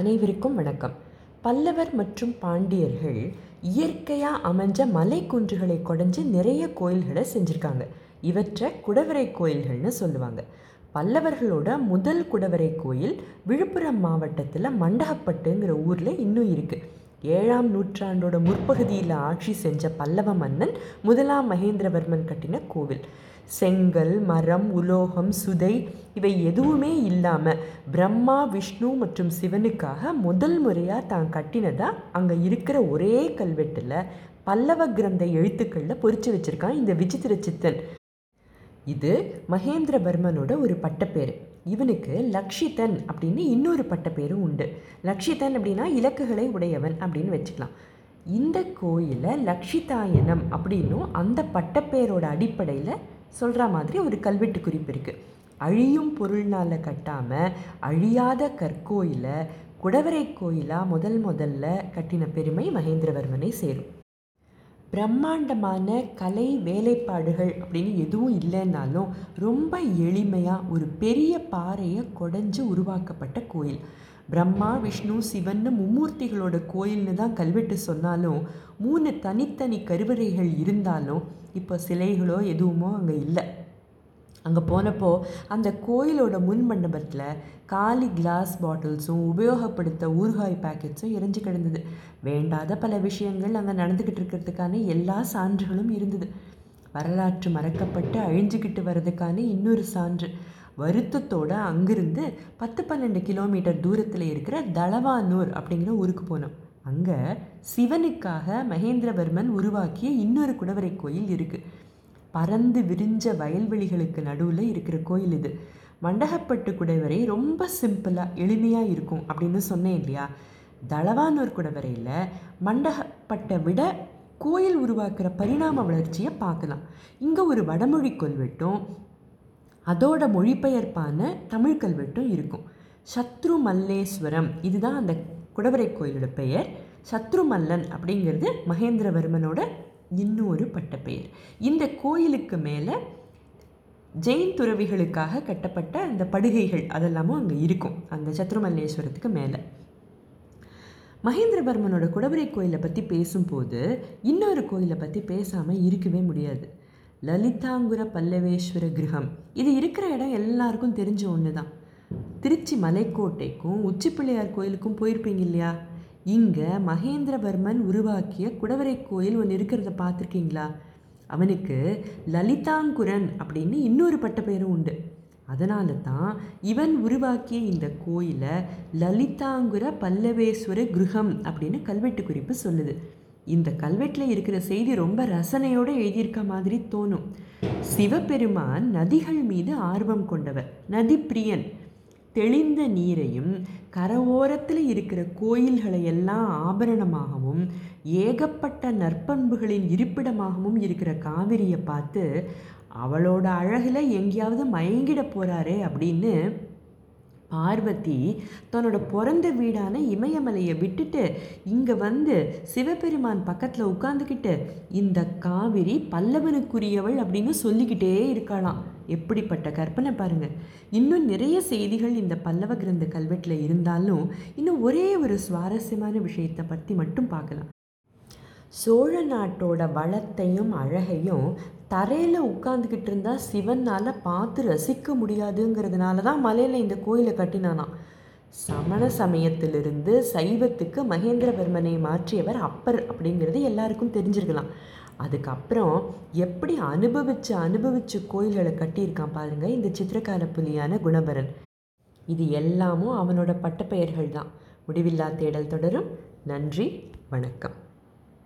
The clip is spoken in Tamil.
அனைவருக்கும் வணக்கம். பல்லவர் மற்றும் பாண்டியர்கள் இயற்கையாக அமைஞ்ச மலை குன்றுகளை கொடைஞ்சு நிறைய கோயில்களை செஞ்சுருக்காங்க. இவற்றை குடவரை கோயில்கள்னு சொல்லுவாங்க. பல்லவர்களோட முதல் குடவரை கோயில் விழுப்புரம் மாவட்டத்தில் மண்டகப்பட்டுங்கிற ஊரில் இன்னும் இருக்குது ஏழாம் நூற்றாண்டோட முற்பகுதியில் ஆட்சி செஞ்ச பல்லவ மன்னன் முதலாம் மகேந்திரவர்மன் கட்டின கோவில். செங்கல் மரம் உலோகம் சுதை இவை எதுவுமே இல்லாமல் பிரம்மா விஷ்ணு மற்றும் சிவனுக்காக முதல் முறையாக தான் கட்டினதாக அங்கே இருக்கிற ஒரே கல்வெட்டில் பல்லவ கிரந்த எழுத்துக்களில் பொறிச்சு வச்சுருக்கான் இந்த விசித்திர சித்தன். இது மகேந்திரவர்மனோட ஒரு பட்டப்பேர். இவனுக்கு லக்ஷிதன் அப்படின்னு இன்னொரு பட்டப்பேரும் உண்டு. லக்ஷிதன் அப்படின்னா இலக்குகளை உடையவன் அப்படின்னு வச்சுக்கலாம். இந்த கோயிலை லக்ஷிதாயனம் அப்படின்னும் அந்த பட்டப்பேரோட அடிப்படையில் சொல்கிற மாதிரி ஒரு கல்வெட்டு குறிப்பு இருக்குது அழியும் பொருள்னால் கட்டாமல் அழியாத கற்கோயிலை குடவரை கோயிலாக முதல் முதல்ல கட்டின பெருமை மகேந்திரவர்மனை சேரும். பிரம்மாண்டமான கலை வேலைப்பாடுகள் அப்படின்னு எதுவும் இல்லைன்னாலும் ரொம்ப எளிமையாக ஒரு பெரிய பாறையை கொடைஞ்சு உருவாக்கப்பட்ட கோயில். பிரம்மா விஷ்ணு சிவன்னு மும்மூர்த்திகளோட கோயில்னு தான் கல்வெட்டு சொன்னாலும் மூணு தனித்தனி கருவறைகள் இருந்தாலும் இப்போ சிலைகளோ எதுவுமோ அங்கே இல்லை. அங்கே போனப்போ அந்த கோயிலோட முன் மண்டபத்தில் காலி கிளாஸ் பாட்டில்ஸும் உபயோகப்படுத்த ஊறுகாய் பேக்கெட்ஸும் எரிஞ்சு கிடந்தது. வேண்டாத பல விஷயங்கள் அங்கே நடந்துக்கிட்டு இருக்கிறதுக்கான எல்லா சான்றுகளும் இருந்தது. வரலாற்று மறக்கப்பட்டு அழிஞ்சுக்கிட்டு வர்றதுக்கான இன்னொரு சான்று. வருத்தத்தோடு அங்கிருந்து பத்து பன்னெண்டு கிலோமீட்டர் தூரத்தில் இருக்கிற தளவானூர் அப்படிங்கிற ஊருக்கு போனோம். அங்கே சிவனுக்காக மகேந்திரவர்மன் உருவாக்கிய இன்னொரு குடவரை கோயில் இருக்குது பறந்து விரிஞ்ச வயல்வெளிகளுக்கு நடுவில் இருக்கிற கோயில் இது. மண்டகப்பட்டு குடைவரை ரொம்ப சிம்பிளாக எளிமையாக இருக்கும் அப்படின்னு சொன்னேன் இல்லையா? தளவானூர் குடவரையில் மண்டகப்பட்டை விட கோயில் உருவாக்குற பரிணாம வளர்ச்சியை பார்க்கலாம். இங்கே ஒரு வடமொழி கல்வெட்டும் அதோட மொழிபெயர்ப்பான தமிழ் கல்வெட்டும் இருக்கும். சத்ரு மல்லேஸ்வரம் இதுதான் அந்த குடவரை கோயிலோட பெயர். சத்ருமல்லன் அப்படிங்கிறது மகேந்திரவர்மனோட இன்னொரு பட்டப்பெயர். இந்த கோயிலுக்கு மேலே ஜெயின் துறவிகளுக்காக கட்டப்பட்ட அந்த படுகைகள் அதெல்லாமும் அங்கே இருக்கும். அந்த சத்ருமல்லேஸ்வரத்துக்கு மேலே. மகேந்திரவர்மனோட குடவரை கோயிலை பற்றி பேசும்போது இன்னொரு கோயிலை பற்றி பேசாமல் இருக்கவே முடியாது. லலிதாங்குர பல்லவேஸ்வர கிரகம். இது இருக்கிற இடம் எல்லாருக்கும் தெரிஞ்ச ஒன்று தான் திருச்சி மலைக்கோட்டைக்கும் உச்சிப்பிள்ளையார் கோயிலுக்கும் போயிருப்பீங்க இல்லையா? இங்கே மகேந்திரவர்மன் உருவாக்கிய குடவரை கோயில் ஒன்று இருக்கிறத பார்த்துருக்கீங்களா? அவனுக்கு லலிதாங்குரன் அப்படின்னு இன்னொரு பட்டப்பெயரும் உண்டு. அதனால தான் இவன் உருவாக்கிய இந்த கோயிலை லலிதாங்குர பல்லவேஸ்வர கிருகம் அப்படின்னு கல்வெட்டு குறிப்பு சொல்லுது. இந்த கல்வெட்டில் இருக்கிற செய்தி ரொம்ப ரசனையோடு எழுதியிருக்க மாதிரி தோணும். சிவபெருமான் நதிகள் மீது ஆர்வம் கொண்டவர் நதி பிரியன் தெளிந்த நீரையும் கரவோரத்தில் இருக்கிற கோயில்களை எல்லாம் ஆபரணமாகவும் ஏகப்பட்ட நற்பண்புகளின் இருப்பிடமாகவும் இருக்கிற காவிரியை பார்த்து அவளோட அழகில் எங்கேயாவது மயங்கிட போகிறாரே அப்படின்னு பார்வதி தன்னோட பிறந்த வீடான இமயமலையை விட்டுட்டு இங்கே வந்து சிவபெருமான் பக்கத்தில் உட்காந்துக்கிட்டு இந்த காவிரி பல்லவனுக்குரியவள் அப்படின்னு சொல்லிக்கிட்டே இருக்காளாம். எப்படிப்பட்ட கற்பனை பாருங்கள் இன்னும் நிறைய செய்திகள் இந்த பல்லவ கிரந்த கல்வெட்டில் இருந்தாலும் இன்னும் ஒரே ஒரு சுவாரஸ்யமான விஷயத்தை பற்றி மட்டும் பார்க்கலாம். சோழ நாட்டோட வளத்தையும் அழகையும் தரையில் உட்காந்துக்கிட்டு இருந்தால் சிவனால் பார்த்து ரசிக்க முடியாதுங்கிறதுனால தான் மலையில் இந்த கோயிலை கட்டினானாம். சமண சமயத்திலிருந்து சைவத்துக்கு மகேந்திரவர்மனை மாற்றியவர் அப்பர் அப்படிங்கிறது எல்லாருக்கும் தெரிஞ்சிருக்கலாம். அதுக்கப்புறம் எப்படி அனுபவித்து அனுபவித்து கோயில்களை கட்டியிருக்கான் பாருங்கள் இந்த சித்திரக்கால புலியான குணபரன். இது எல்லாமும் அவனோட பட்டப்பெயர்கள் தான். முடிவில்லா தேடல் தொடரும். நன்றி வணக்கம்.